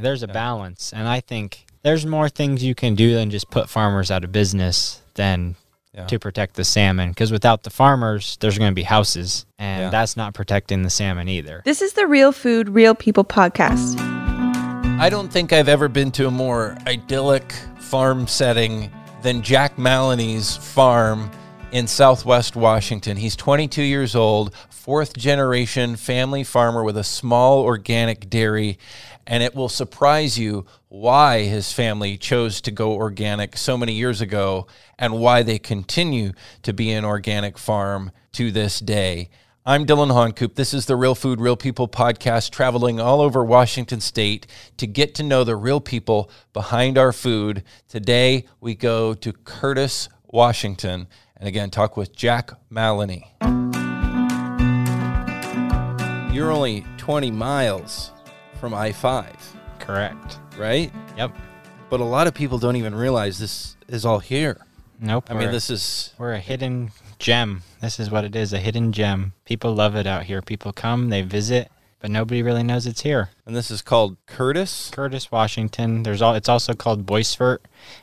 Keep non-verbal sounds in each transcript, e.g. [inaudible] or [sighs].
There's a balance, and I think there's more things you can do than just put farmers out of business than Yeah. to protect the salmon. Because without the farmers, there's going to be houses, and Yeah. that's not protecting the salmon either. This is the Real Food, Real People podcast. I don't think I've ever been to a more idyllic farm setting than Jack Maloney's farm in southwest Washington. He's 22 years old, fourth generation family farmer with a small organic dairy. And it will surprise you why his family chose to go organic so many years ago and why they continue to be an organic farm to this day. I'm Dylan Honcoop. This is the Real Food, Real People podcast, traveling all over Washington state to get to know the real people behind our food. Today, we go to Curtis, Washington, and again, talk with Jack Maloney. You're only 20 miles from I 5, Correct. right? Yep. But a lot of people don't even realize this is all here. Nope. I mean, this is We're a hidden gem. This is what it is a hidden gem. People love it out here. People come, they visit, but nobody really knows it's here. and this is called Curtis. Curtis, Washington. There's all. It's also called Boistfort,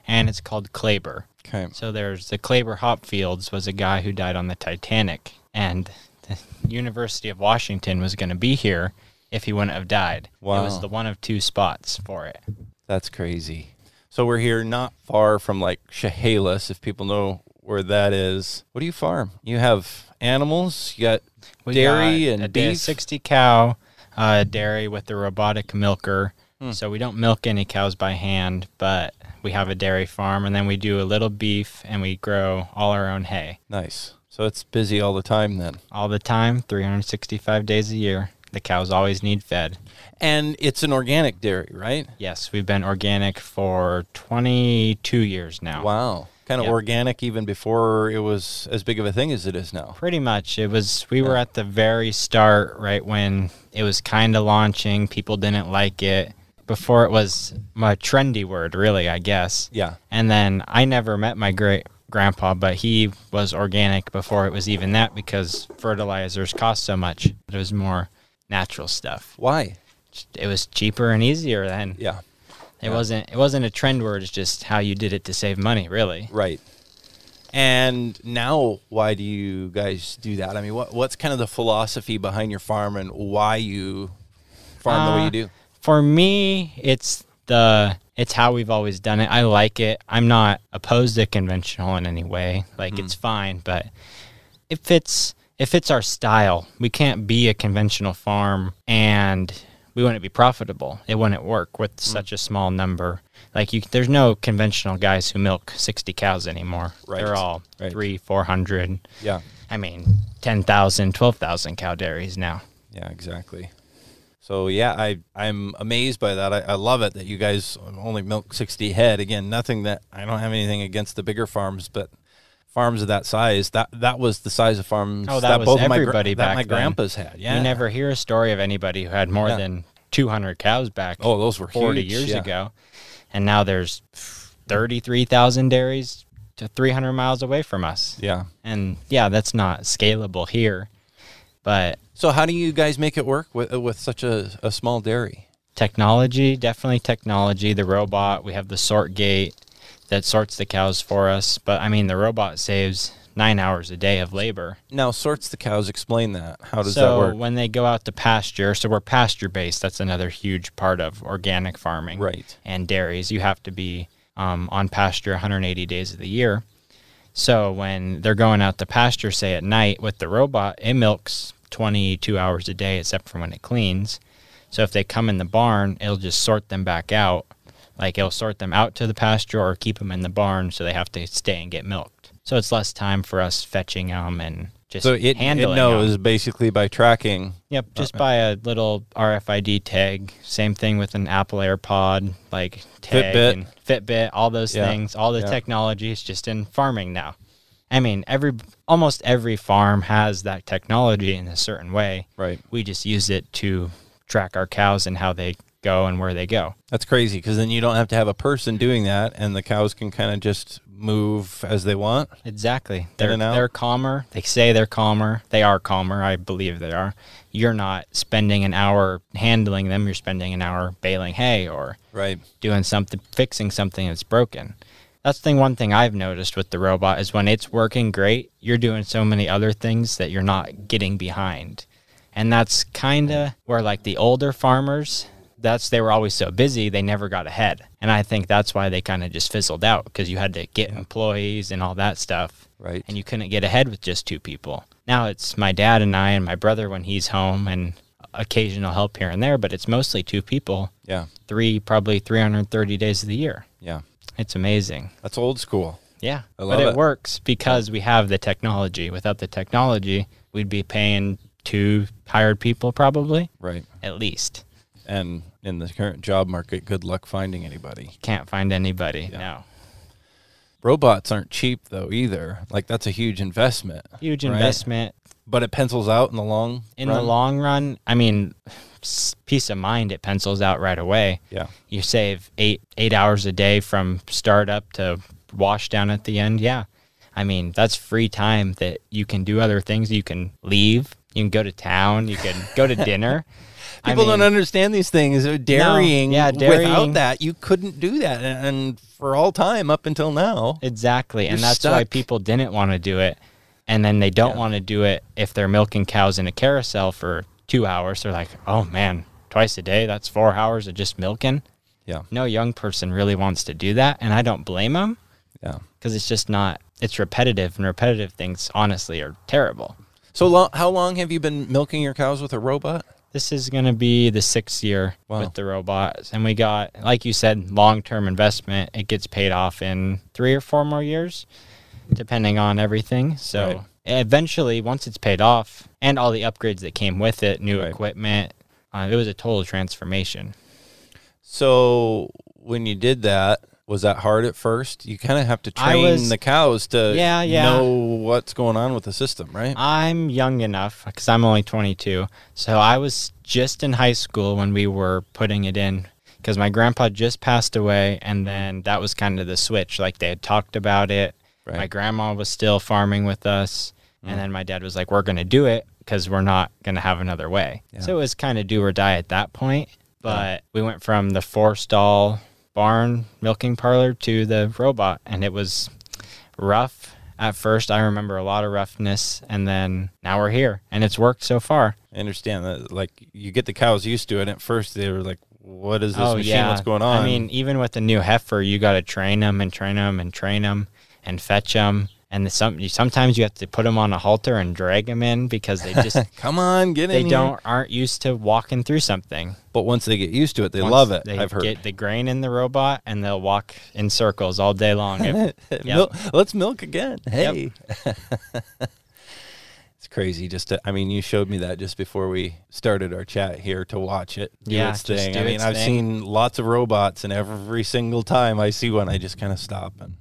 and it's called Klaber. Okay. So there's the Klaber Hopfields was a guy who died on the Titanic, and the University of Washington was going to be here if he wouldn't have died. It was the one of two spots for it. That's crazy. So we're here not far from like Chehalis, if people know where that is. What do you farm? You have animals, you got We dairy got and beef. 60 cow uh, dairy with the robotic milker. Hmm. So we don't milk any cows by hand, but we have a dairy farm, and then we do a little beef, and we grow all our own hay Nice. So it's busy all the time then. all the time, 365 days a year. The cows always need fed. And it's an organic dairy, right? Yes, we've been organic for 22 years now. Wow. Kind of Yep. organic even before it was as big of a thing as it is now. Pretty much. It was we were at the very start right when it was kind of launching, people didn't like it. Before it was a trendy word, really, I guess. Yeah. And then I never met my great grandpa, but he was organic before it was even that because fertilizers cost so much. It was more natural stuff. Why? It was cheaper and easier then. Yeah. It Yeah. wasn't it wasn't a trend word, it's just how you did it to save money, really. Right. And now, why do you guys do that? I mean, what what's kind of the philosophy behind your farm and why you farm the way Uh, you do? For me, it's the it's how we've always done it. I like it. I'm not opposed to conventional in any way. Like it's fine, but it fits it fits our style. We can't be a conventional farm and we wouldn't be profitable. It wouldn't work with hmm. such a small number. Like you there's no conventional guys who milk 60 cows anymore. Right. They're all Right. 3 400. Yeah. I mean, 10,000, 12,000 cow dairies now. Yeah, exactly. So yeah, I I'm amazed by that. I, I love it that you guys only milk sixty head. Again, nothing that I don't have anything against the bigger farms, but farms of that size, that that was the size of farms Oh, that was both of my everybody that back my then. grandpas had. Yeah, You never hear a story of anybody who had more Yeah. than 200 cows back Oh, those were 40 huge, years yeah. ago. And now there's 33,000 dairies to 300 miles away from us. Yeah. And yeah, that's not scalable here. But So how do you guys make it work with with such a, a small dairy? technology, definitely technology. The robot, we have the sort gate that sorts the cows for us. But I mean, the robot saves nine hours a day of labor. Now sorts the cows. Explain that. How does so that work? when they go out to pasture, so we're pasture based. That's another huge part of organic farming. Right. And dairies, you have to be um, on pasture 180 days of the year. So when they're going out to pasture, say at night with the robot, it milks 22 hours a day, except for when it cleans. So if they come in the barn, it'll just sort them back out. Like it'll sort them out to the pasture or keep them in the barn, so they have to stay and get milked. So it's less time for us fetching them and just So it, it handling 'em. knows basically by tracking. Yep, just uh, by a little RFID tag. Same thing with an Apple AirPod, like tag Fitbit. and Fitbit, all those Yeah, things. All the yeah. technology is just in farming now. I mean, every almost every farm has that technology in a certain way. Right. We just use it to track our cows and how they go and where they go. That's crazy because then you don't have to have a person doing that, and the cows can kind of just move as they want. Exactly. They're they're calmer. They say they're calmer. They are calmer. I believe they are. You're not spending an hour handling them. You're spending an hour baling hay or Right. doing something, fixing something that's broken. That's the thing. One thing I've noticed with the robot is when it's working great, you're doing so many other things that you're not getting behind, and that's kind of where like the older farmers. That's they were always so busy they never got ahead, and I think that's why they kind of just fizzled out because you had to get employees and all that stuff, Right. and you couldn't get ahead with just two people. Now it's my dad and I and my brother when he's home and occasional help here and there, but it's mostly two people, Yeah. three probably 330 days of the year. Yeah. It's amazing. That's old school. Yeah. But it, it. works because we have the technology. Without the technology, we'd be paying two hired people probably, Right. at least. And in the current job market, good luck finding anybody. Can't find anybody. Yeah. No. Robots aren't cheap though either. Like that's a huge investment. Huge right? investment. But it pencils out in the long In the run? long run, I mean, peace of mind, it pencils out right away. Yeah. You save eight eight hours a day from startup to wash down at the end. Yeah. I mean, that's free time that you can do other things. You can leave. You can go to town. You can go to [laughs] dinner. I People don't understand these things. Dairying, yeah, without that, you couldn't do that. And for all time up until now. Exactly. and that's why people didn't want to do it. And then they don't Yeah. want to do it if they're milking cows in a carousel for two hours. They're like, oh man, twice a day, that's four hours of just milking. Yeah. No young person really wants to do that. And I don't blame them Yeah. because it's just not, it's repetitive. And repetitive things, honestly, are terrible. So long, how long have you been milking your cows with a robot? This is going to be the sixth year Wow. with the robots. And we got, like you said, long term investment. It gets paid off in three or four more years, depending on everything. So Right. eventually, once it's paid off and all the upgrades that came with it, new Right. equipment, uh, it was a total transformation. So when you did that, was that hard at first? You kind of have to train was- the cows to Yeah, yeah. know what's going on with the system, right? I'm young enough because I'm only 22. So I was just in high school when we were putting it in because my grandpa just passed away. And then that was kind of the switch. Like they had talked about it. Right. My grandma was still farming with us. And mm. then my dad was like, we're going to do it because we're not going to have another way. Yeah. So it was kind of do or die at that point. But we went from the four stall barn milking parlor to the robot. And it was rough at first. I remember a lot of roughness, and then now we're here, and it's worked so far. I understand that. Like you get the cows used to it. At first, they were like, "What is this oh machine? yeah, What's going on?" I mean, even with the new heifer, you got to train them and train them and train them and fetch them. And the, some sometimes you have to put them on a halter and drag them in because they just [laughs] come on, get they in. here." don't aren't used to walking through something. But once they get used to it, they Once love it. They I've heard. get the grain in the robot, and they'll walk in circles all day long. If- [laughs] Mil- let's milk again. Hey. [laughs] it's crazy just to I mean you showed me that just before we started our chat here to watch it do Yeah, its just thing. I mean I've thing. seen lots of robots and every single time I see one I just kind of stop and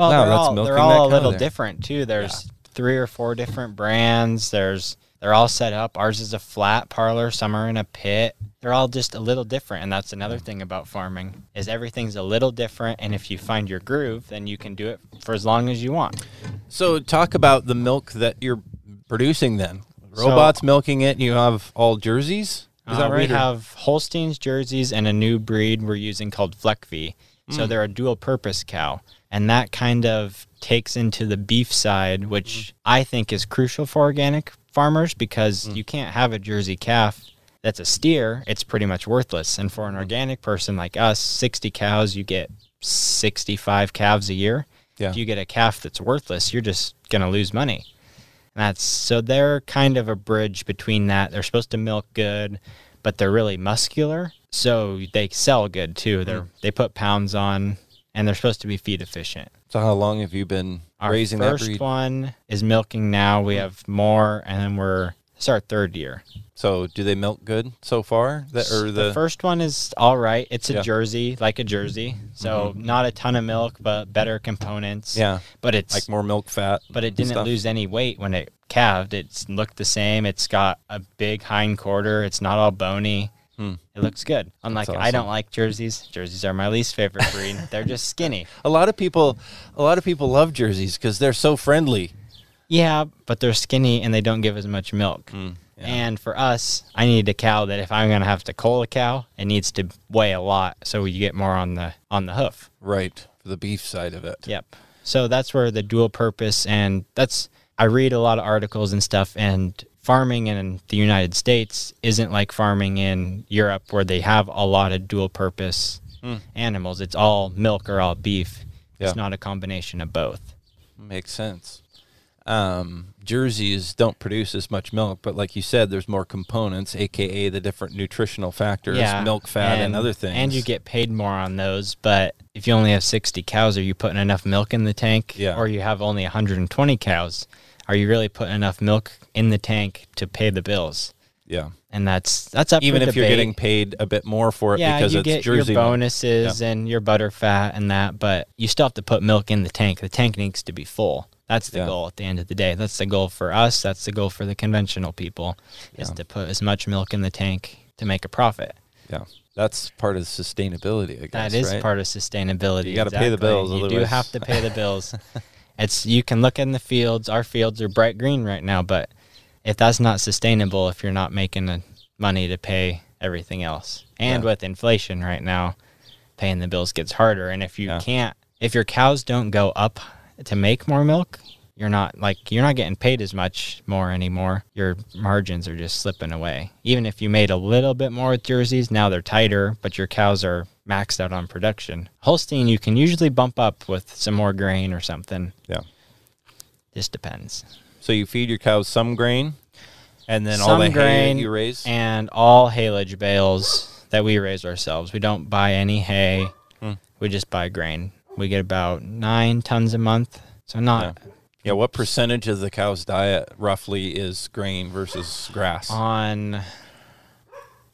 Well, Wow, they're that's all, milking they're all a little there. different too. There's three or four different brands. There's they're all set up. Ours is a flat parlor. Some are in a pit. They're all just a little different, and that's another thing about farming is everything's a little different. And if you find your groove, then you can do it for as long as you want. So talk about the milk that you're producing then. So- Robots milking it, you have all jerseys? Is Uh, that right? We or- have Holsteins jerseys and a new breed we're using called Fleckvieh. Hmm. So they're a dual purpose cow. And that kind of takes into the beef side, which Hmm. I think is crucial for organic farmers because Hmm. you can't have a Jersey calf that's a steer. It's pretty much worthless. And for an Hmm. organic person like us, 60 cows, you get 65 calves a year. Yeah. If you get a calf that's worthless, you're just going to lose money. And that's so they're kind of a bridge between that. They're supposed to milk good, but they're really muscular, so they sell good too. They're they put pounds on, and they're supposed to be feed efficient. So how long have you been Our raising that first one is milking now. We have more, and then we're it's our third year. So do they milk good so far? That or the, first one is all right. It's a Yeah. Jersey, like a Jersey, so mm-hmm. not a ton of milk, but better components. yeah, but it's like more milk fat. but it didn't stuff? lose any weight when it calved. It's looked the same. It's got a big hind quarter. It's not all bony. Hmm. It looks good. Unlike I don't like jerseys. Jerseys are my least favorite breed. They're just [laughs] skinny. A lot of people, a lot of people love jerseys because they're so friendly. Yeah, but they're skinny and they don't give as much milk. Hmm, and for us, I need a cow that if I'm gonna have to cull a cow, it needs to weigh a lot so you get more on the on the hoof. Right. For the beef side of it. Yep. So that's where the dual purpose and that's I read a lot of articles and stuff and farming in the United States isn't like farming in Europe where they have a lot of dual purpose animals. It's all milk or all beef. Yeah. It's not a combination of both. Makes sense. Um, jerseys don't produce as much milk, but like you said, there's more components, aka the different nutritional factors, milk, fat, and, other things. And you get paid more on those. But if you only have 60 cows, are you putting enough milk in the tank? Yeah. Or you have only 120 cows, are you really putting enough milk in the tank to pay the bills? yeah. And that's that's up Even if you're getting paid a bit more for it yeah, because you it's get jersey your bonuses and your butter fat and that, but you still have to put milk in the tank. The tank needs to be full. That's the Yeah. goal at the end of the day. That's the goal for us. That's the goal for the conventional people, is to put as much milk in the tank to make a profit. Yeah. That's part of sustainability, I guess. That is right? part of sustainability. You gotta pay the bills, You do have to pay the bills. [laughs] it's you can look in the fields. Our fields are bright green right now, but if that's not sustainable, if you're not making the money to pay everything else, and Yeah. with inflation right now, paying the bills gets harder. And if you Yeah. can't, if your cows don't go up to make more milk, you're not like you're not getting paid as much more anymore. Your margins are just slipping away. Even if you made a little bit more with jerseys, now they're tighter, but your cows are maxed out on production. Holstein, you can usually bump up with some more grain or something. Yeah. Just depends. So you feed your cows some grain, and then all the grain you raise. and all haylage bales that we raise ourselves. We don't buy any hay. Hmm. We just buy grain. We get about nine tons a month, so not yeah. What percentage of the cow's diet roughly is grain versus grass? on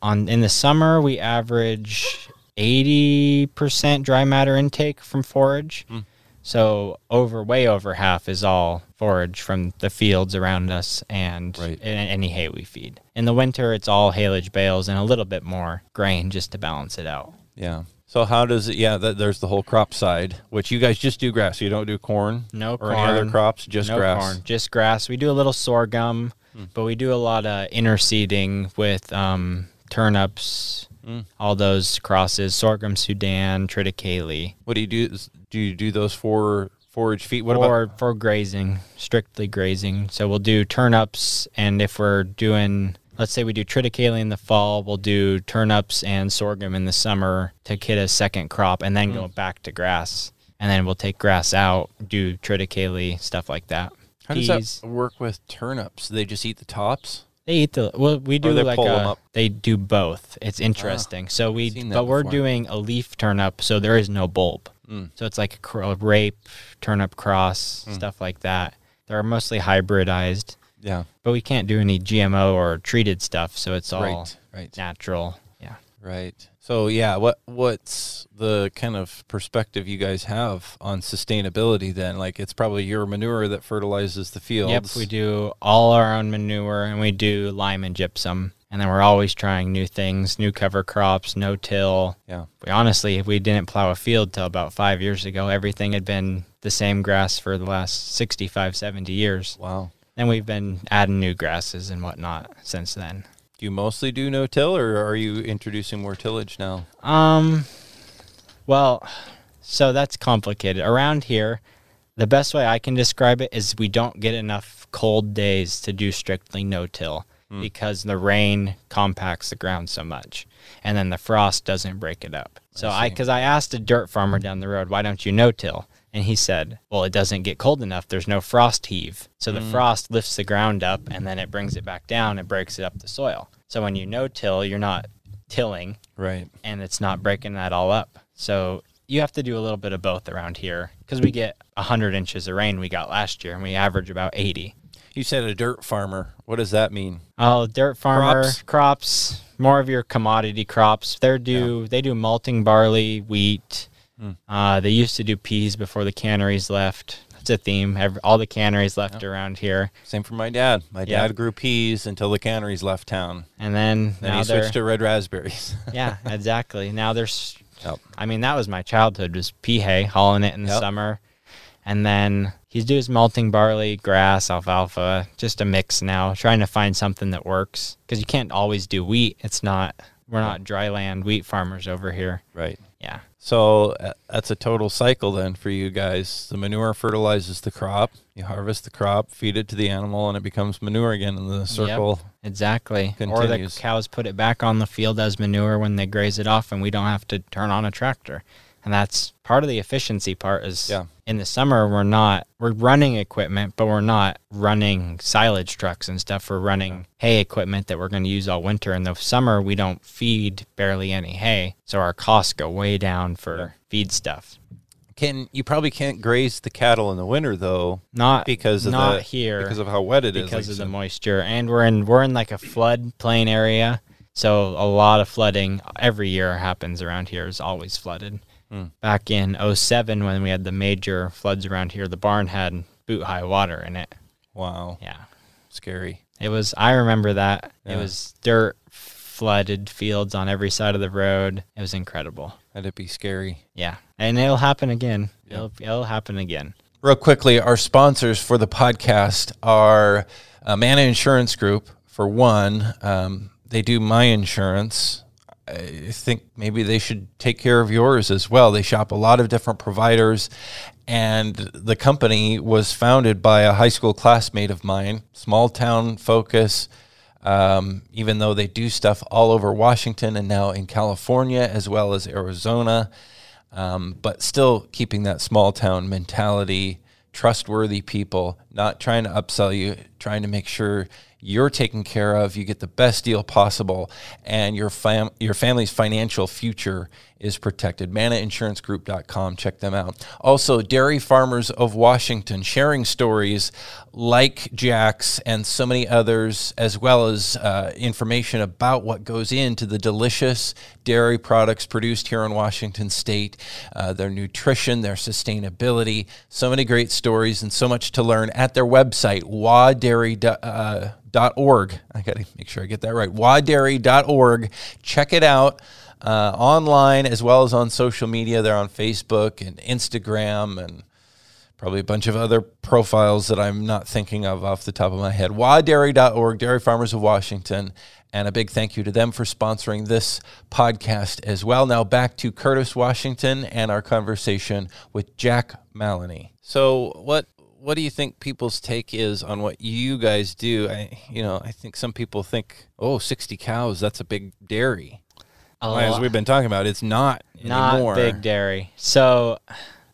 on in the summer we average 80% dry matter intake from forage Hmm. so over way over half is all forage from the fields around us and Right. any hay we feed in the winter it's all haylage bales and a little bit more grain just to balance it out yeah. So how does it? Yeah, there's the whole crop side, which you guys just do grass. You don't do corn. No or any other crops, just no grass. corn, just grass. We do a little sorghum, Hmm. but we do a lot of interseeding with um, turnips, Hmm. all those crosses, sorghum Sudan, triticale, What do you do? Do you do those for forage feed? What for about? for grazing, strictly grazing. So we'll do turnips, and if we're doing, let's say we do triticale in the fall, we'll do turnips and sorghum in the summer to get a second crop, and then Hmm. go back to grass. And then we'll take grass out, do triticale, stuff like that. How does Peas. that work with turnips? They just eat the tops. They eat the well. We do like a. They do both. It's interesting. so we, but we're doing a leaf turnip, so there is no bulb. Mm. So it's like a, a rape turnip cross, stuff like that. They're mostly hybridized, Yeah. but we can't do any GMO or treated stuff. So it's all Right. Right. natural. Yeah. Right. So yeah, what what's the kind of perspective you guys have on sustainability then? Like it's probably your manure that fertilizes the fields. Yep. We do all our own manure, and we do lime and gypsum. And then we're always trying new things, new cover crops, no till. Yeah. We honestly, if we didn't plow a field till about five years ago, everything had been the same grass for the last 65, 70 years. Wow. And we've been adding new grasses and whatnot since then. Do you mostly do no till or are you introducing more tillage now? Um, well, so that's complicated. Around here, the best way I can describe it is we don't get enough cold days to do strictly no till because the rain compacts the ground so much and then the frost doesn't break it up. So I, because I asked a dirt farmer down the road, why don't you no till? And he said, well, it doesn't get cold enough. There's no frost heave. So the mm. frost lifts the ground up and then it brings it back down and breaks it up the soil. So when you no till, you're not tilling Right. and it's not breaking that all up. So you have to do a little bit of both around here because we get 100 inches of rain we got last year and we average about 80. You said a dirt farmer. What does that mean? Oh, dirt farmer Crops? crops, more of your commodity crops. They do they do malting barley, wheat. Hmm. Uh, they used to do peas before the canneries left. It's a theme. Every, all the canneries left around here, Same for my dad. My Yeah. dad grew peas until the canneries left town. and then, Then now he switched to red raspberries. [laughs] yeah, exactly. Now there's, Yep. I mean, that was my childhood was pea hay, hauling it in the Yep. summer, and then he's doing malting barley, grass, alfalfa, just a mix now, trying to find something that works because you can't always do wheat. It's not we're not dry land wheat farmers over here. right. So uh, that's a total cycle then for you guys. The manure fertilizes the crop. You harvest the crop, feed it to the animal, and it becomes manure again. And the circle. exactly. Or the cows put it back on the field as manure when they graze it off, and we don't have to turn on a tractor. And that's part of the efficiency part. Is Yeah. In the summer we're not we're running equipment, but we're not running silage trucks and stuff. We're running hay equipment that we're going to use all winter. In the summer we don't feed barely any hay, so our costs go way down for feed stuff. Can you probably can't graze the cattle in the winter though Not because of not the here because of how wet it is. because like of the you moisture and we're in we're in like a flood plain area so a lot of flooding every year happens around here is always flooded Hmm. back in 07 when we had the major floods around here the barn had boot high water in it Wow, yeah scary. it was i remember that Yeah. it was dirt flooded fields on every side of the road it was incredible That'd be scary. yeah and it'll happen again it'll, it'll happen again Real quickly, our sponsors for the podcast are uh, Mana Insurance Group. For one, um, they do my insurance. I think maybe they should take care of yours as well. They shop a lot of different providers, and the company was founded by a high school classmate of mine. Small town focus. Um, even though they do stuff all over Washington and now in California as well as Arizona um, but still keeping that small town mentality, trustworthy people, not trying to upsell you, trying to make sure you're taken care of, you get the best deal possible, and your fam- your family's financial future is protected. ManaInsuranceGroup.com, check them out. Also, Dairy Farmers of Washington sharing stories like Jack's and so many others, as well as uh, information about what goes into the delicious dairy products produced here in Washington State, uh, their nutrition, their sustainability. So many great stories and so much to learn at their website, wadairy.org. Uh. I got to make sure I get that right. wadairy.org. Check it out uh, online as well as on social media. They're on Facebook and Instagram and probably a bunch of other profiles that I'm not thinking of off the top of my head. wadairy.org, Dairy Farmers of Washington. And a big thank you to them for sponsoring this podcast as well. Now back to Curtis, Washington, and our conversation with Jack Maloney. So, what what do you think people's take is on what you guys do? I, you know, I think some people think, oh, 60 cows, that's a big dairy. A As we've been talking about, it's not not anymore. big dairy. So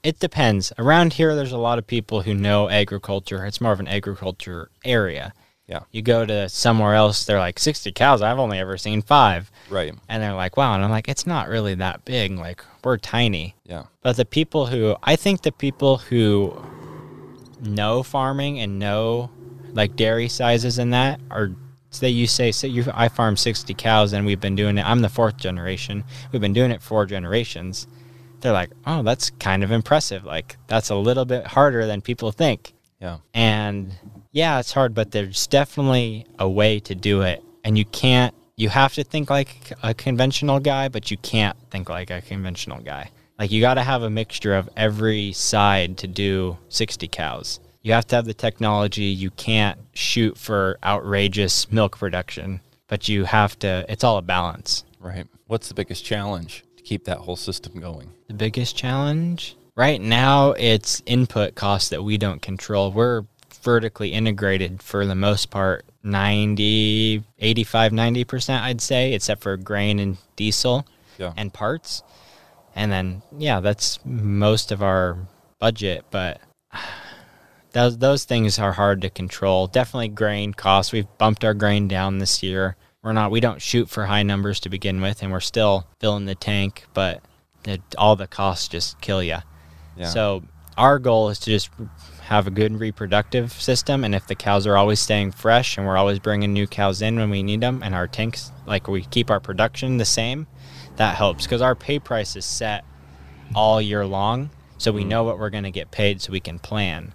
it depends. Around here, there's a lot of people who know agriculture. It's more of an agriculture area. Yeah. You go to somewhere else, they're like 60 cows. I've only ever seen five. Right. And they're like, wow. And I'm like, it's not really that big. Like, we're tiny. Yeah. But the people who, I think the people who know farming and no like dairy sizes and that are, say you say, say you, I farm 60 cows and we've been doing it. I'm the fourth generation. We've been doing it four generations. They're like, oh, that's kind of impressive. Like, that's a little bit harder than people think. Yeah. And yeah, it's hard, but there's definitely a way to do it. And you can't, you have to think like a conventional guy, but you can't think like a conventional guy. Like, you got to have a mixture of every side to do 60 cows. You have to have the technology. You can't shoot for outrageous milk production, but you have to, it's all a balance. Right. What's the biggest challenge to keep that whole system going? The biggest challenge right now it's input costs that we don't control. We're vertically integrated for the most part 90 85 90% I'd say except for grain and diesel Yeah. and parts. And then yeah, that's most of our budget, but [sighs] those those things are hard to control. Definitely grain costs. We've bumped our grain down this year. We're not we don't shoot for high numbers to begin with and we're still filling the tank, but it, all the costs just kill you. Yeah. So our goal is to just have a good reproductive system, and if the cows are always staying fresh and we're always bringing new cows in when we need them, and our tanks like we keep our production the same, that helps because our pay price is set all year long, so we mm. know what we're going to get paid, so we can plan.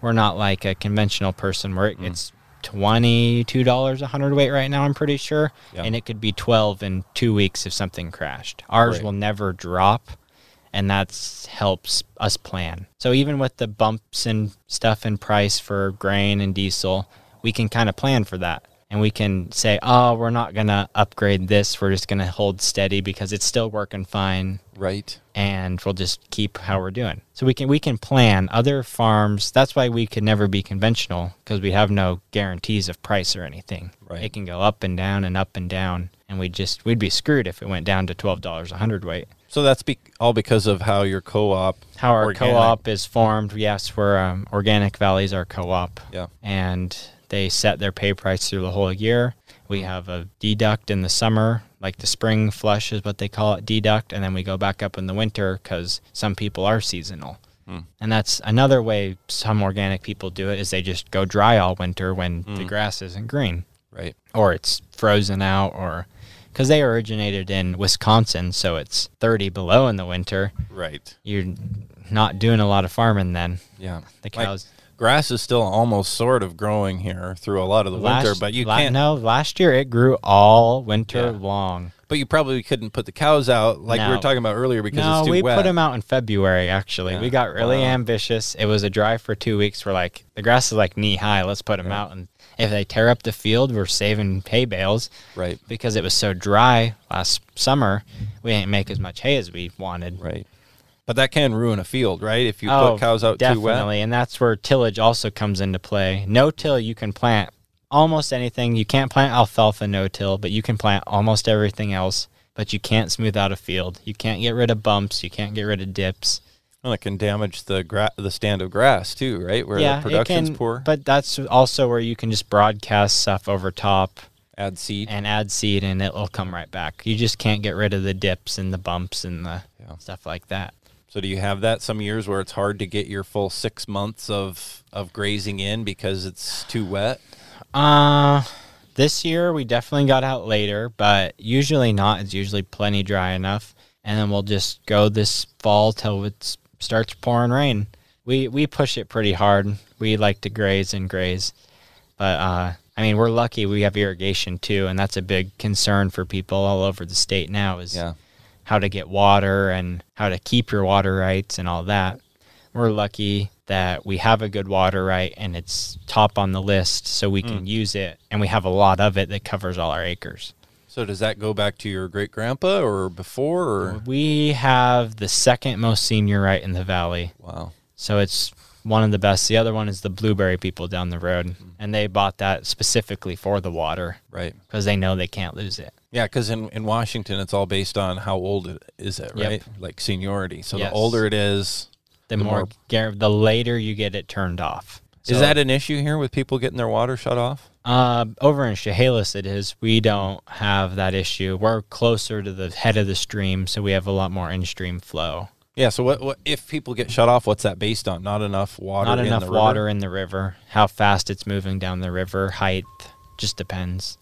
We're not like a conventional person where it, mm. it's twenty two dollars a hundredweight right now. I'm pretty sure, Yeah. and it could be twelve in two weeks if something crashed. Ours Right. will never drop, and that helps us plan. So even with the bumps and stuff in price for grain and diesel, we can kind of plan for that. And we can say, oh, we're not going to upgrade this. We're just going to hold steady because it's still working fine Right. and we'll just keep how we're doing. So we can we can plan other farms. That's why we could never be conventional because we have no guarantees of price or anything. Right. It can go up and down and up and down, and we just we'd be screwed if it went down to twelve dollars a hundredweight. So that's be- all because of how your co-op. How our organic- co-op is formed? Yes, we're um, Organic Valley's our co-op. Yeah. and they set their pay price through the whole year. We have a deduct in the summer, like the spring flush is what they call it, deduct, and then we go back up in the winter because some people are seasonal. Hmm. And that's another way some organic people do it is they just go dry all winter when the hmm. grass isn't green Right. or it's frozen out or because they originated in Wisconsin, so it's 30 below in the winter. Right. You're not doing a lot of farming then. Yeah. The cows. Grass is still almost sort of growing here through a lot of the winter, but you la- can't. No, last year it grew all winter Yeah. long. But you probably couldn't put the cows out like we were talking about earlier because no, it's too we wet. put them out in February. Actually, Yeah. we got really Wow. ambitious. It was a dry for two weeks. We're like, the grass is like knee high. Let's put them out, and if they tear up the field, we're saving hay bales Right. because it was so dry last summer. We didn't make as much hay as we wanted. Right. But that can ruin a field, right? If you oh, put cows out too wet. definitely, and that's where tillage also comes into play. No till you can plant almost anything. You can't plant alfalfa no till, but you can plant almost everything else. But you can't smooth out a field. You can't get rid of bumps. You can't get rid of dips. Well, it can damage the gra- the stand of grass too, right? Where yeah, the production's can, poor. But that's also where you can just broadcast stuff over top Add seed. and add seed, and it'll come right back. You just can't get rid of the dips and the bumps and the Yeah. stuff like that. So do you have that some years where it's hard to get your full six months of of grazing in because it's too wet? Uh, this year we definitely got out later, but usually not. It's usually plenty dry enough, and then we'll just go this fall till it starts pouring rain. We we push it pretty hard. We like to graze and graze, but uh, I mean we're lucky we have irrigation too, and that's a big concern for people all over the state now. Is Yeah. How to get water and how to keep your water rights and all that. We're lucky that we have a good water right and it's top on the list so we hmm. can use it and we have a lot of it that covers all our acres. So does that go back to your great grandpa or before or We have the second most senior right in the valley. wow. So it's one of the best. The other one is the blueberry people down the road hmm. and they bought that specifically for the water Right. because they know they can't lose it. Yeah, because in, in Washington, it's all based on how old it is it, Yep. right? Like seniority. So Yes. the older it is, The, The more, more- gar- the later you get it turned off. is that an issue here with people getting their water shut off? Uh, over in Chehalis, it is. We don't have that issue. We're closer to the head of the stream, so we have a lot more in-stream flow. Yeah. So what, what if people get shut off? What's that based on? Not enough water. Not in enough the river? water in the river. How fast it's moving down the river, height, just depends.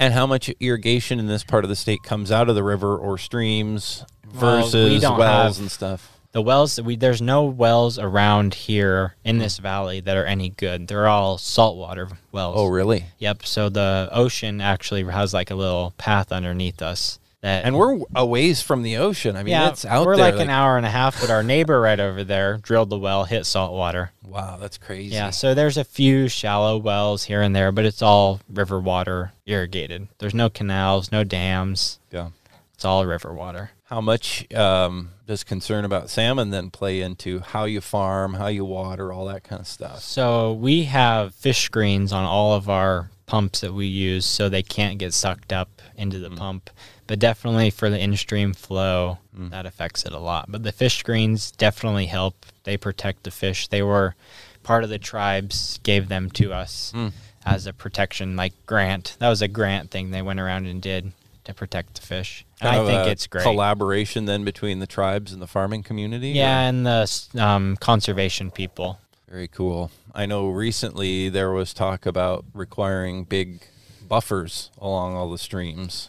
And how much irrigation in this part of the state comes out of the river or streams Well, we versus wells have- and stuff? The wells, we there's no wells around here in this hmm. valley that are any good. They're all saltwater wells. Oh, really? Yep. So the ocean actually has like a little path underneath us that And we're a ways from the ocean. I mean, yeah, it's out we're there. like, an hour and a half, but our neighbor right over there drilled the well, hit salt water. Wow, that's crazy. Yeah, so there's a few shallow wells here and there, but it's all river water irrigated. There's no canals, no dams. Yeah. It's all river water. How much um, does concern about salmon then play into how you farm, how you water, all that kind of stuff? So we have fish screens on all of our pumps that we use so they can't get sucked up into the pump. But definitely for the in-stream flow, that affects it a lot. But the fish screens definitely help. They protect the fish. They were part of the tribes gave them to us Mm. as a protection like grant. That was a grant thing they went around and did to protect the fish. And I think it's great. Collaboration then between the tribes and the farming community. yeah, or- and the um, conservation people. Very cool. I know recently there was talk about requiring big buffers along all the streams.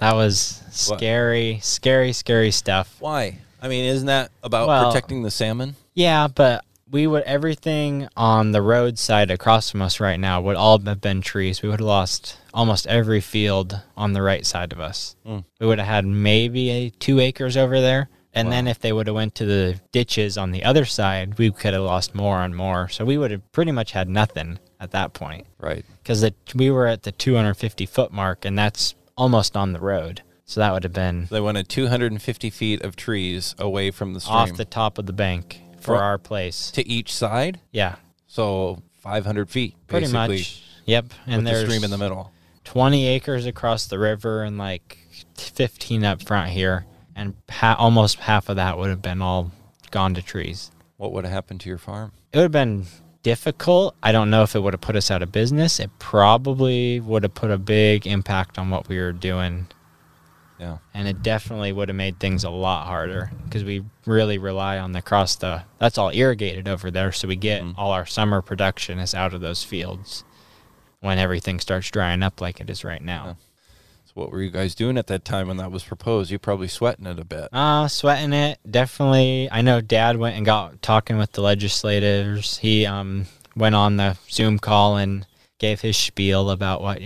That was scary, scary, scary stuff. Why? I mean, isn't that about Well- protecting the salmon? Yeah, but we would everything on the roadside across from us right now would all have been trees. We would have lost almost every field on the right side of us. Mm. We would have had maybe a, two acres over there. And then if they would have went to the ditches on the other side, we could have lost more and more. So we would have pretty much had nothing at that point Right. because we were at the 250 foot mark, and that's almost on the road. So that would have been They wanted 250 feet of trees away from the stream off the top of the bank for our place. to each side. Yeah, So 500 feet, pretty basically, much. Yep. with And the there's stream in the middle. 20 acres across the river and like 15 up front here, and ha- almost half of that would have been all gone to trees. What would have happened to your farm? It would have been difficult. I don't know if it would have put us out of business. It probably would have put a big impact on what we were doing Yeah. and it definitely would have made things a lot harder because we really rely on the cross the that's all irrigated over there so we get Mhm. all our summer production is out of those fields when everything starts drying up like it is right now So what were you guys doing at that time when that was proposed? You probably sweating it a bit. uh sweating it definitely. I know dad went and got talking with the legislators. He um went on the zoom call and gave his spiel about what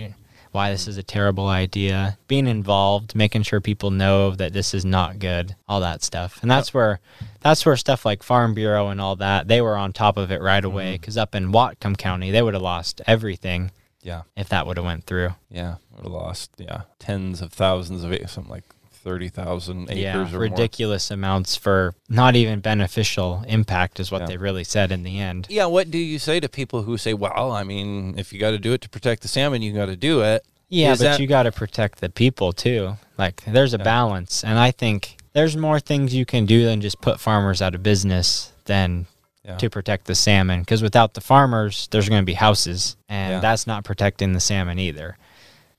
why this is a terrible idea. Being involved making sure people know that this is not good all that stuff. And that's where that's where stuff like farm bureau and all that they were on top of it right away. Because up in Whatcom county they would have lost everything Yeah. if that would have went through Yeah. Would have lost, yeah, tens of thousands of acres, something like 30,000 acres yeah or more. ridiculous amounts for not even beneficial impact is what Yeah. they really said in the end Yeah, what do you say to people who say, "Well, I mean, if you got to do it to protect the salmon, you got to do it." Yeah, Is but that- you got to protect the people too. Like there's a Yeah. balance, and I think there's more things you can do than just put farmers out of business than Yeah. to protect the salmon. Because without the farmers, there's going to be houses, and Yeah. that's not protecting the salmon either.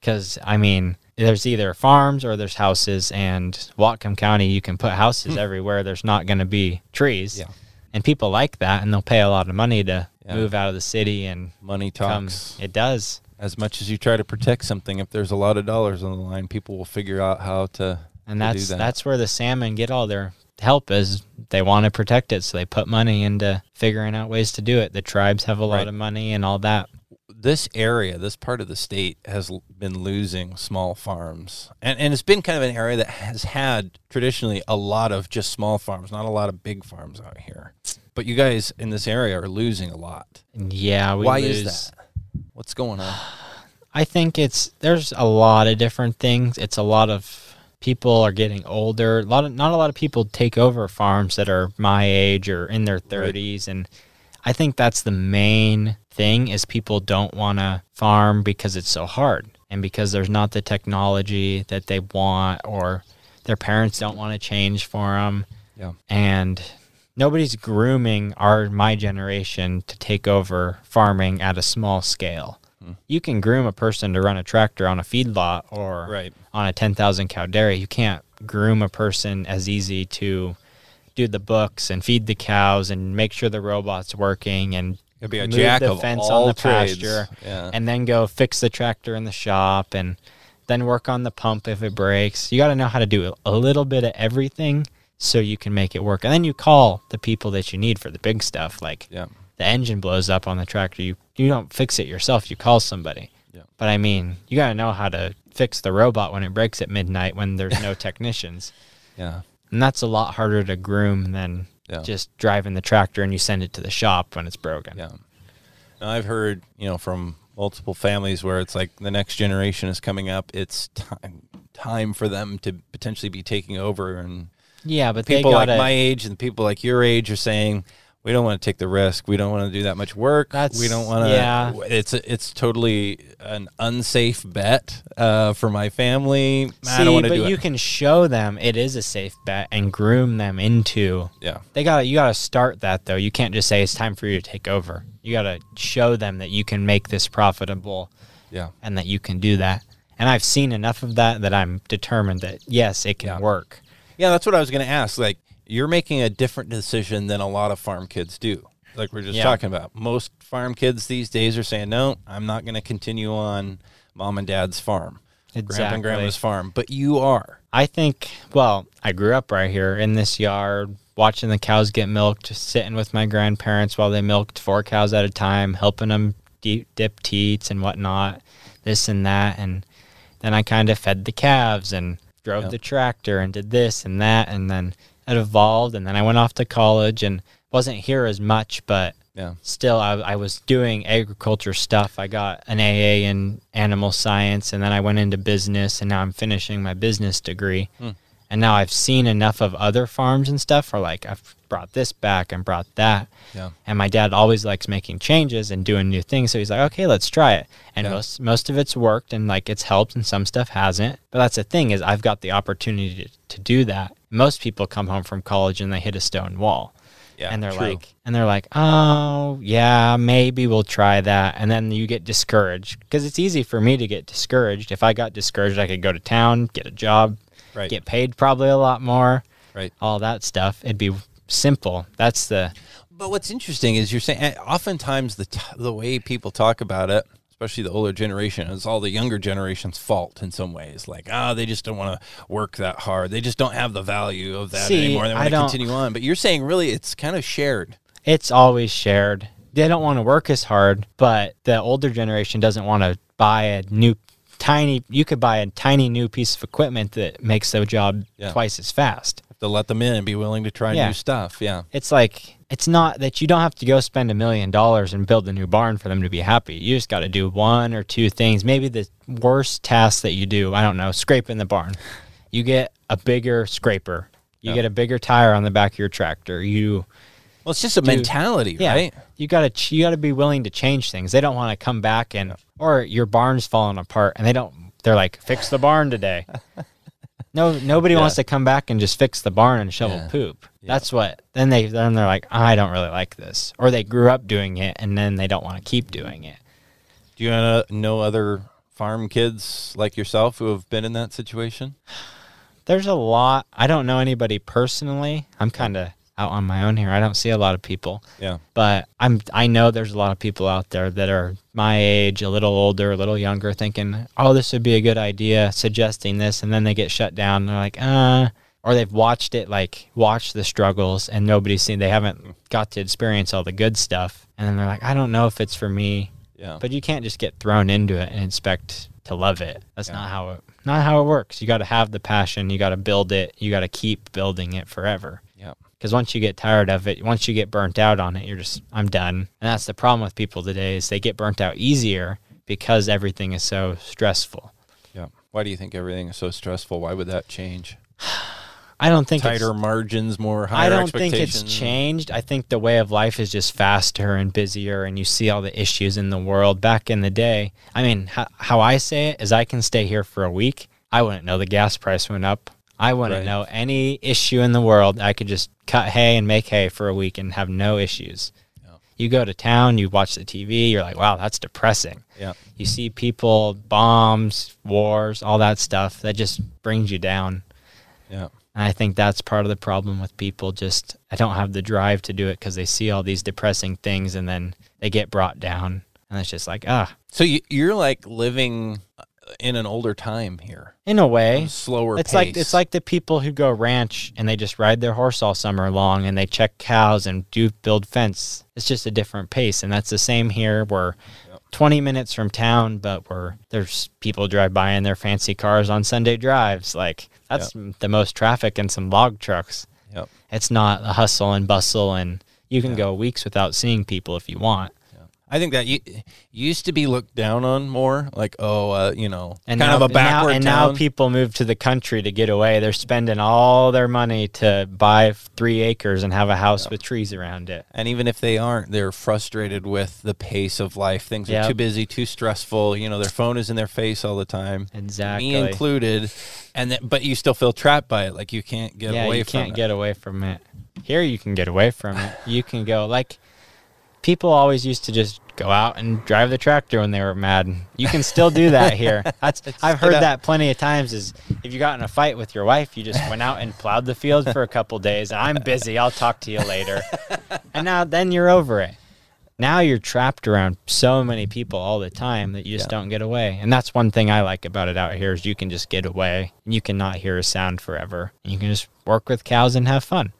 Because I mean, there's either farms or there's houses, and Whatcom County, you can put houses hmm. everywhere. There's not going to be trees, Yeah. and people like that, and they'll pay a lot of money to move out of the city and Money come. talks. It does. As much as you try to protect something, if there's a lot of dollars on the line, people will figure out how to. and that's that. that's where the salmon get all their help is they want to protect it so they put money into figuring out ways to do it the tribes have a lot Right. of money and all that This area, this part of the state, has been losing small farms, and and it's been kind of an area that has had traditionally a lot of just small farms, not a lot of big farms out here. But you guys in this area are losing a lot. yeah we Why lose. is that? What's going on? i think it's there's a lot of different things it's a lot of people are getting older a lot of not a lot of people take over farms that are my age or in their 30s and i think that's the main thing is people don't want to farm because it's so hard and because there's not the technology that they want or their parents don't want to change for them Yeah. and nobody's grooming our my generation to take over farming at a small scale. You can groom a person to run a tractor on a feedlot or Right. on a 10,000 cow dairy. You can't groom a person as easy to do the books and feed the cows and make sure the robot's working and It'd be a move jack the of fence all on the trades. pasture Yeah. and then go fix the tractor in the shop and then work on the pump if it breaks. You got to know how to do a little bit of everything so you can make it work. And then you call the people that you need for the big stuff like yeah. the engine blows up on the tractor. You you don't fix it yourself, you call somebody. Yeah. But I mean, you got to know how to fix the robot when it breaks at midnight when there's no [laughs] technicians. Yeah. And that's a lot harder to groom than Yeah. just driving the tractor and you send it to the shop when it's broken. Yeah. Now, I've heard, you know, from multiple families where it's like the next generation is coming up. It's time time for them to potentially be taking over, and Yeah, but people they like gotta, my age and people like your age are saying. We don't want to take the risk. We don't want to do that much work. That's- we don't want to. yeah. It's it's totally an unsafe bet uh, for my family. I See, don't want to but you it. can show them it is a safe bet and groom them into. yeah. They got you got to start that though. You can't just say it's time for you to take over. You got to show them that you can make this profitable Yeah. and that you can do that. And I've seen enough of that that I'm determined that yes, it can Yeah. work. Yeah, that's what I was going to ask. Like, you're making a different decision than a lot of farm kids do. Like we are just Yeah. talking about. Most farm kids these days are saying, "No, I'm not going to continue on mom and dad's farm." grandpa and grandma's farm, but you are. I think, well, I grew up right here in this yard, watching the cows get milked, just sitting with my grandparents while they milked four cows at a time, helping them deep, dip teats and whatnot, this and that. And then I kind of fed the calves and drove Yep. the tractor and did this and that. And then it evolved. And then I went off to college and wasn't here as much, but Yeah. still I, I was doing agriculture stuff i got an aa in animal science and then i went into business and now i'm finishing my business degree Hmm. and now i've seen enough of other farms and stuff where like i've brought this back and brought that Yeah. and my dad always likes making changes and doing new things so he's like okay let's try it and Yeah. most most of it's worked and like it's helped and some stuff hasn't but that's the thing is i've got the opportunity to, to do that most people come home from college and they hit a stone wall Yeah. and they're true. like and they're like oh yeah maybe we'll try that and then you get discouraged because it's easy for me to get discouraged if i got discouraged i could go to town get a job right. get paid probably a lot more Right. all that stuff it'd be simple that's the But what's interesting is you're saying eh, oftentimes the t- the way people talk about it, especially the older generation, is all the younger generation's fault in some ways. Like, ah, they just don't want to work that hard. They just don't have the value of that See, anymore. They want to continue on. But you're saying really, it's kind of shared. it's always shared they don't want to work as hard but the older generation doesn't want to buy a new tiny you could buy a tiny new piece of equipment that makes the job Yeah. twice as fast to let them in and be willing to try Yeah. new stuff. Yeah. it's like it's not that you don't have to go spend a million dollars and build a new barn for them to be happy. You just got to do one or two things. Maybe the worst task that you do, I don't know, scraping the barn. You get a bigger scraper. You Yeah. get a bigger tire on the back of your tractor. You Well, it's just a mentality, yeah, right? you got to ch- you got to be willing to change things. They don't want to come back and or your barn's falling apart and they don't they're like fix the barn today. [laughs] No, nobody Yeah. wants to come back and just fix the barn and shovel Yeah. poop. That's what. Then they then they're like, I don't really like this, or they grew up doing it and then they don't want to keep doing it. Do you know other farm kids like yourself who have been in that situation? There's a lot. I don't know anybody personally. I'm kind of out on my own here. I don't see a lot of people, Yeah. but I'm I know there's a lot of people out there that are my age, a little older, a little younger, thinking, "Oh, this would be a good idea," suggesting this, and then they get shut down. They're like, "Uh," or they've watched it, like watched the struggles, and nobody's seen. They haven't got to experience all the good stuff, and then they're like, "I don't know if it's for me." Yeah. But you can't just get thrown into it and expect to love it. That's Yeah. not how it not how it works. You got to have the passion. You got to build it. You got to keep building it forever. Because once you get tired of it, once you get burnt out on it, you're just I'm done. And that's the problem with people today is they get burnt out easier because everything is so stressful. Yeah. Why do you think everything is so stressful? Why would that change? [sighs] I don't think it's- Tighter margins, more higher I don't think it's changed. I think the way of life is just faster and busier, and you see all the issues in the world. Back in the day, I mean, how, how I say it is I can stay here for a week. I wouldn't know the gas price went up. I wouldn't Right. know any issue in the world. I could just cut hay and make hay for a week and have no issues. Yeah. You go to town, you watch the TV, you're like, wow, that's depressing. Yeah. You see people, bombs, wars, all that stuff that just brings you down. Yeah. And I think that's part of the problem with people. Just I don't have the drive to do it because they see all these depressing things and then they get brought down, and it's just like ah, So you, you're like living in an older time here, in a way, a slower it's pace. like it's like the people who go ranch and they just ride their horse all summer long and they check cows and do build fence. It's just a different pace, and that's the same here. We're 20 minutes from town, but we're there's people drive by in their fancy cars on Sunday drives. Like that's the most traffic and some log trucks. Yep. It's not a hustle and bustle, and you can go weeks without seeing people if you want. I think that you, used to be looked down on more, like oh, uh, you know, And kind now, of a and now- backward and town. now people move to the country to get away. They're spending all their money to buy three acres and have a house with trees around it. and even if they aren't, they're frustrated with the pace of life. Things are Yep. too busy, too stressful. You know, their phone is in their face all the time, Exactly. me included. And but you still feel trapped by it, like you can't get yeah, away you can't it. get away from it. Here, you can get away from it. You can go like people always used to just go out and drive the tractor when they were mad. You can still do that [laughs] here. That's I've heard that plenty of times. Is if you got in a fight with your wife, you just went out and plowed the field for a couple days. I'm busy. I'll talk to you later. [laughs] and now then you're over it. now you're trapped around so many people all the time that you just Yeah. don't get away. And that's one thing I like about it out here is you can just get away and you cannot hear a sound forever. You can just work with cows and have fun.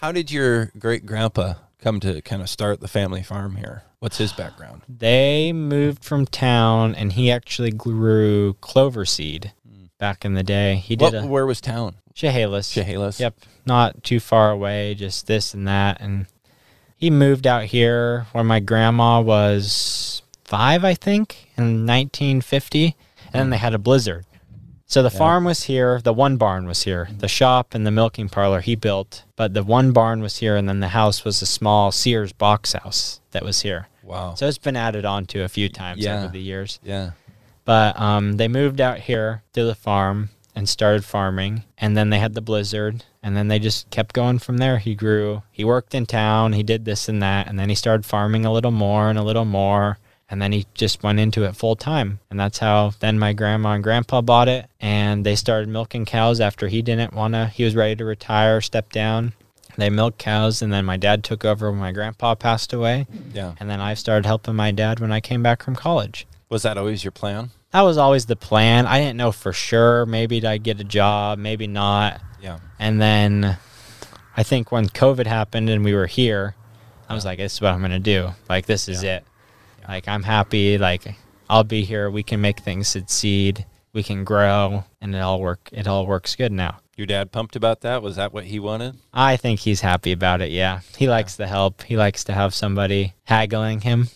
How did your great grandpa come to kind of start the family farm here? What's his background? [sighs] They moved from town and he actually grew clover seed hmm. back in the day. He did What, a where was town? Chehalis. Chehalis. Yep, not too far away, just this and that. And he moved out here when my grandma was five, I think, in 1950. And then hmm. they had a blizzard. So the farm was here, the one barn was here, the shop and the milking parlor he built, but the one barn was here, and then the house was a small Sears box house that was here. Wow. So it's been added on to a few times Yeah. over the years. yeah. But um, they moved out here to the farm and started farming. And then they had the blizzard. And then they just kept going from there. He grew, he worked in town, he did this and that. And then he started farming a little more and a little more. And then he just went into it full time. And that's how then my grandma and grandpa bought it. And they started milking cows after he didn't want to, he was ready to retire, step down. They milked cows. And then my dad took over when my grandpa passed away. Yeah. And then I started helping my dad when I came back from college Was that always your plan? that was always the plan. I didn't know for sure. Maybe I'd get a job, maybe not. Yeah. And then I think when COVID happened and we were here, I was like, this is what I'm going to do. Like, this is Yeah. it. Like, I'm happy. Like, I'll be here. We can make things succeed. We can grow, and it all work. It all works good now. Your dad pumped about that? Was that what he wanted? I think he's happy about it. Yeah, he likes the help. He likes to have somebody haggling him,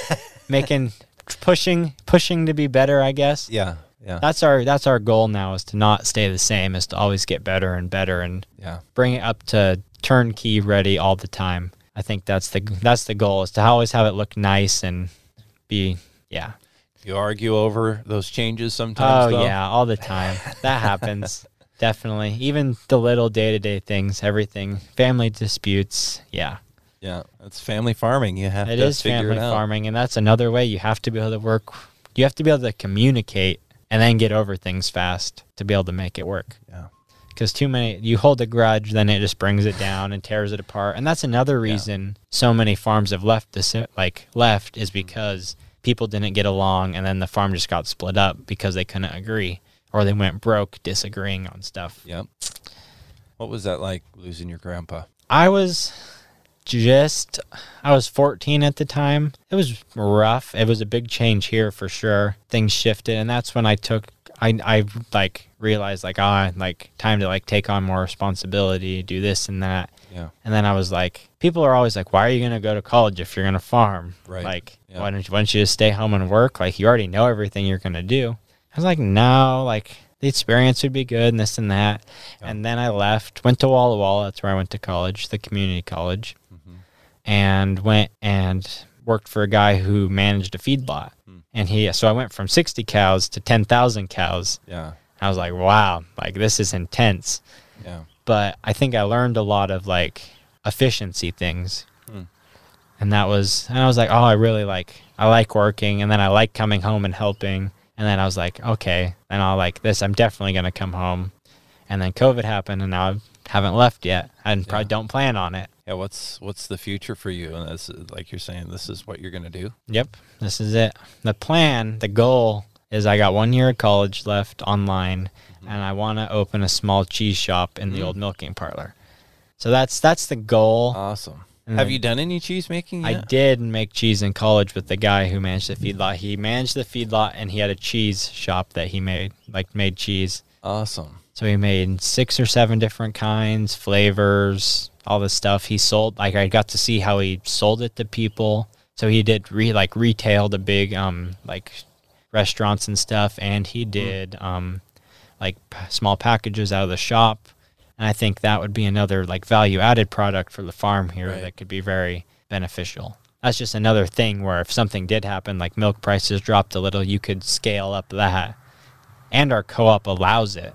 [laughs] making, pushing, pushing to be better. I guess. Yeah. Yeah. that's our that's our goal now is to not stay the same is to always get better and better and yeah. bring it up to turnkey ready all the time i think that's the that's the goal is to always have it look nice and be yeah You argue over those changes sometimes. oh though? yeah all the time that happens [laughs] definitely even the little day-to-day things everything family disputes yeah Yeah. It's family farming. You have it to is figure family it out. farming and that's another way you have to be able to work you have to be able to communicate and then get over things fast to be able to make it work Yeah. Because too many you hold a grudge then it just brings it down and tears it apart. And that's another reason so many farms have left this like left is mm-hmm. because people didn't get along and then the farm just got split up because they couldn't agree or they went broke disagreeing on stuff. Yep. What was that like losing your grandpa? i was just i was 14 at the time. It was rough. It was a big change here for sure. Things shifted and that's when i took i i like realized like ah like time to like take on more responsibility do this and that Yeah. and then i was like people are always like why are you going to go to college if you're going to farm Right. like Yeah. why don't you why don't you just stay home and work like you already know everything you're going to do i was like no like the experience would be good and this and that Yeah. and then i left went to walla walla that's where i went to college the community college Mm-hmm. and went and worked for a guy who managed a feedlot. Hmm. And he, so I went from 60 cows to 10,000 cows. Yeah. I was like, wow, like this is intense. Yeah. But I think I learned a lot of like efficiency things. Hmm. And that was, and I was like, oh, I really like, I like working. And then I like coming home and helping. And then I was like, okay, then I'll like this. I'm definitely going to come home. And then COVID happened and now I haven't left yet. and probably don't plan on it. Yeah. What's what's the future for you? And this is, like you're saying, this is what you're gonna do. Yep, this is it. The plan, the goal is I got one year of college left online, and I want to open a small cheese shop in the Mm. old milking parlor. So that's that's the goal. Awesome. And Have you done any cheese making I did make cheese in college with the guy who managed the feedlot. He managed the feedlot, and he had a cheese shop that he made, like made cheese. Awesome. So he made six or seven different kinds, flavors, all this stuff. He sold like I got to see how he sold it to people. So he did re like retail to big um like restaurants and stuff, and he did um like p- small packages out of the shop. And I think that would be another like value added product for the farm here Right. that could be very beneficial. That's just another thing where if something did happen, like milk prices dropped a little, you could scale up that. And our co op allows it.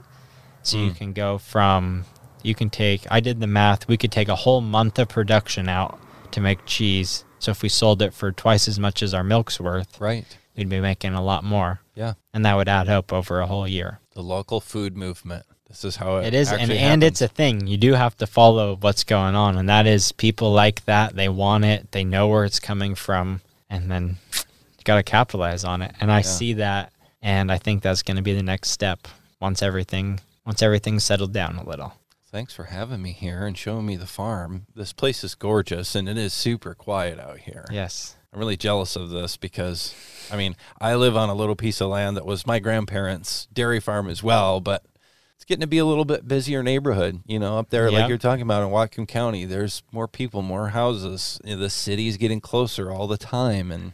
So you Mm. can go from, you can take, I did the math, we could take a whole month of production out to make cheese. So if we sold it for twice as much as our milk's worth, Right. we'd be making a lot more. Yeah. And that would add up over a whole year. The local food movement. This is how it, It is, and, and it's a thing. You do have to follow what's going on, and that is people like that. They want it. They know where it's coming from, and then you got to capitalize on it. And I see that, and I think that's going to be the next step once everything once everything's settled down a little. Thanks for having me here and showing me the farm. This place is gorgeous and it is super quiet out here. Yes. I'm really jealous of this because, I mean, I live on a little piece of land that was my grandparents' dairy farm as well, but it's getting to be a little bit busier neighborhood. You know, up there, like you're talking about in Whatcom County, there's more people, more houses. You know, the city's getting closer all the time. And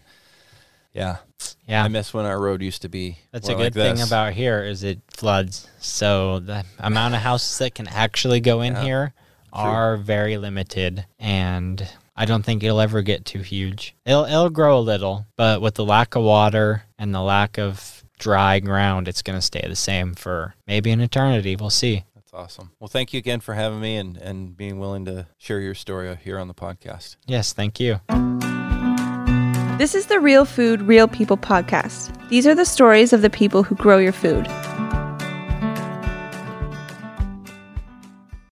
yeah, Yeah. I miss when our road used to be. That's a good like thing this. about here is it floods. So the amount of houses that can actually go in Yeah, here are very limited and I don't think it'll ever get too huge. It'll it'll grow a little, but with the lack of water and the lack of dry ground, it's going to stay the same for maybe an eternity. We'll see. That's awesome. Well, thank you again for having me and, and being willing to share your story here on the podcast. Yes, thank you. This is the Real Food, Real People podcast. These are the stories of the people who grow your food.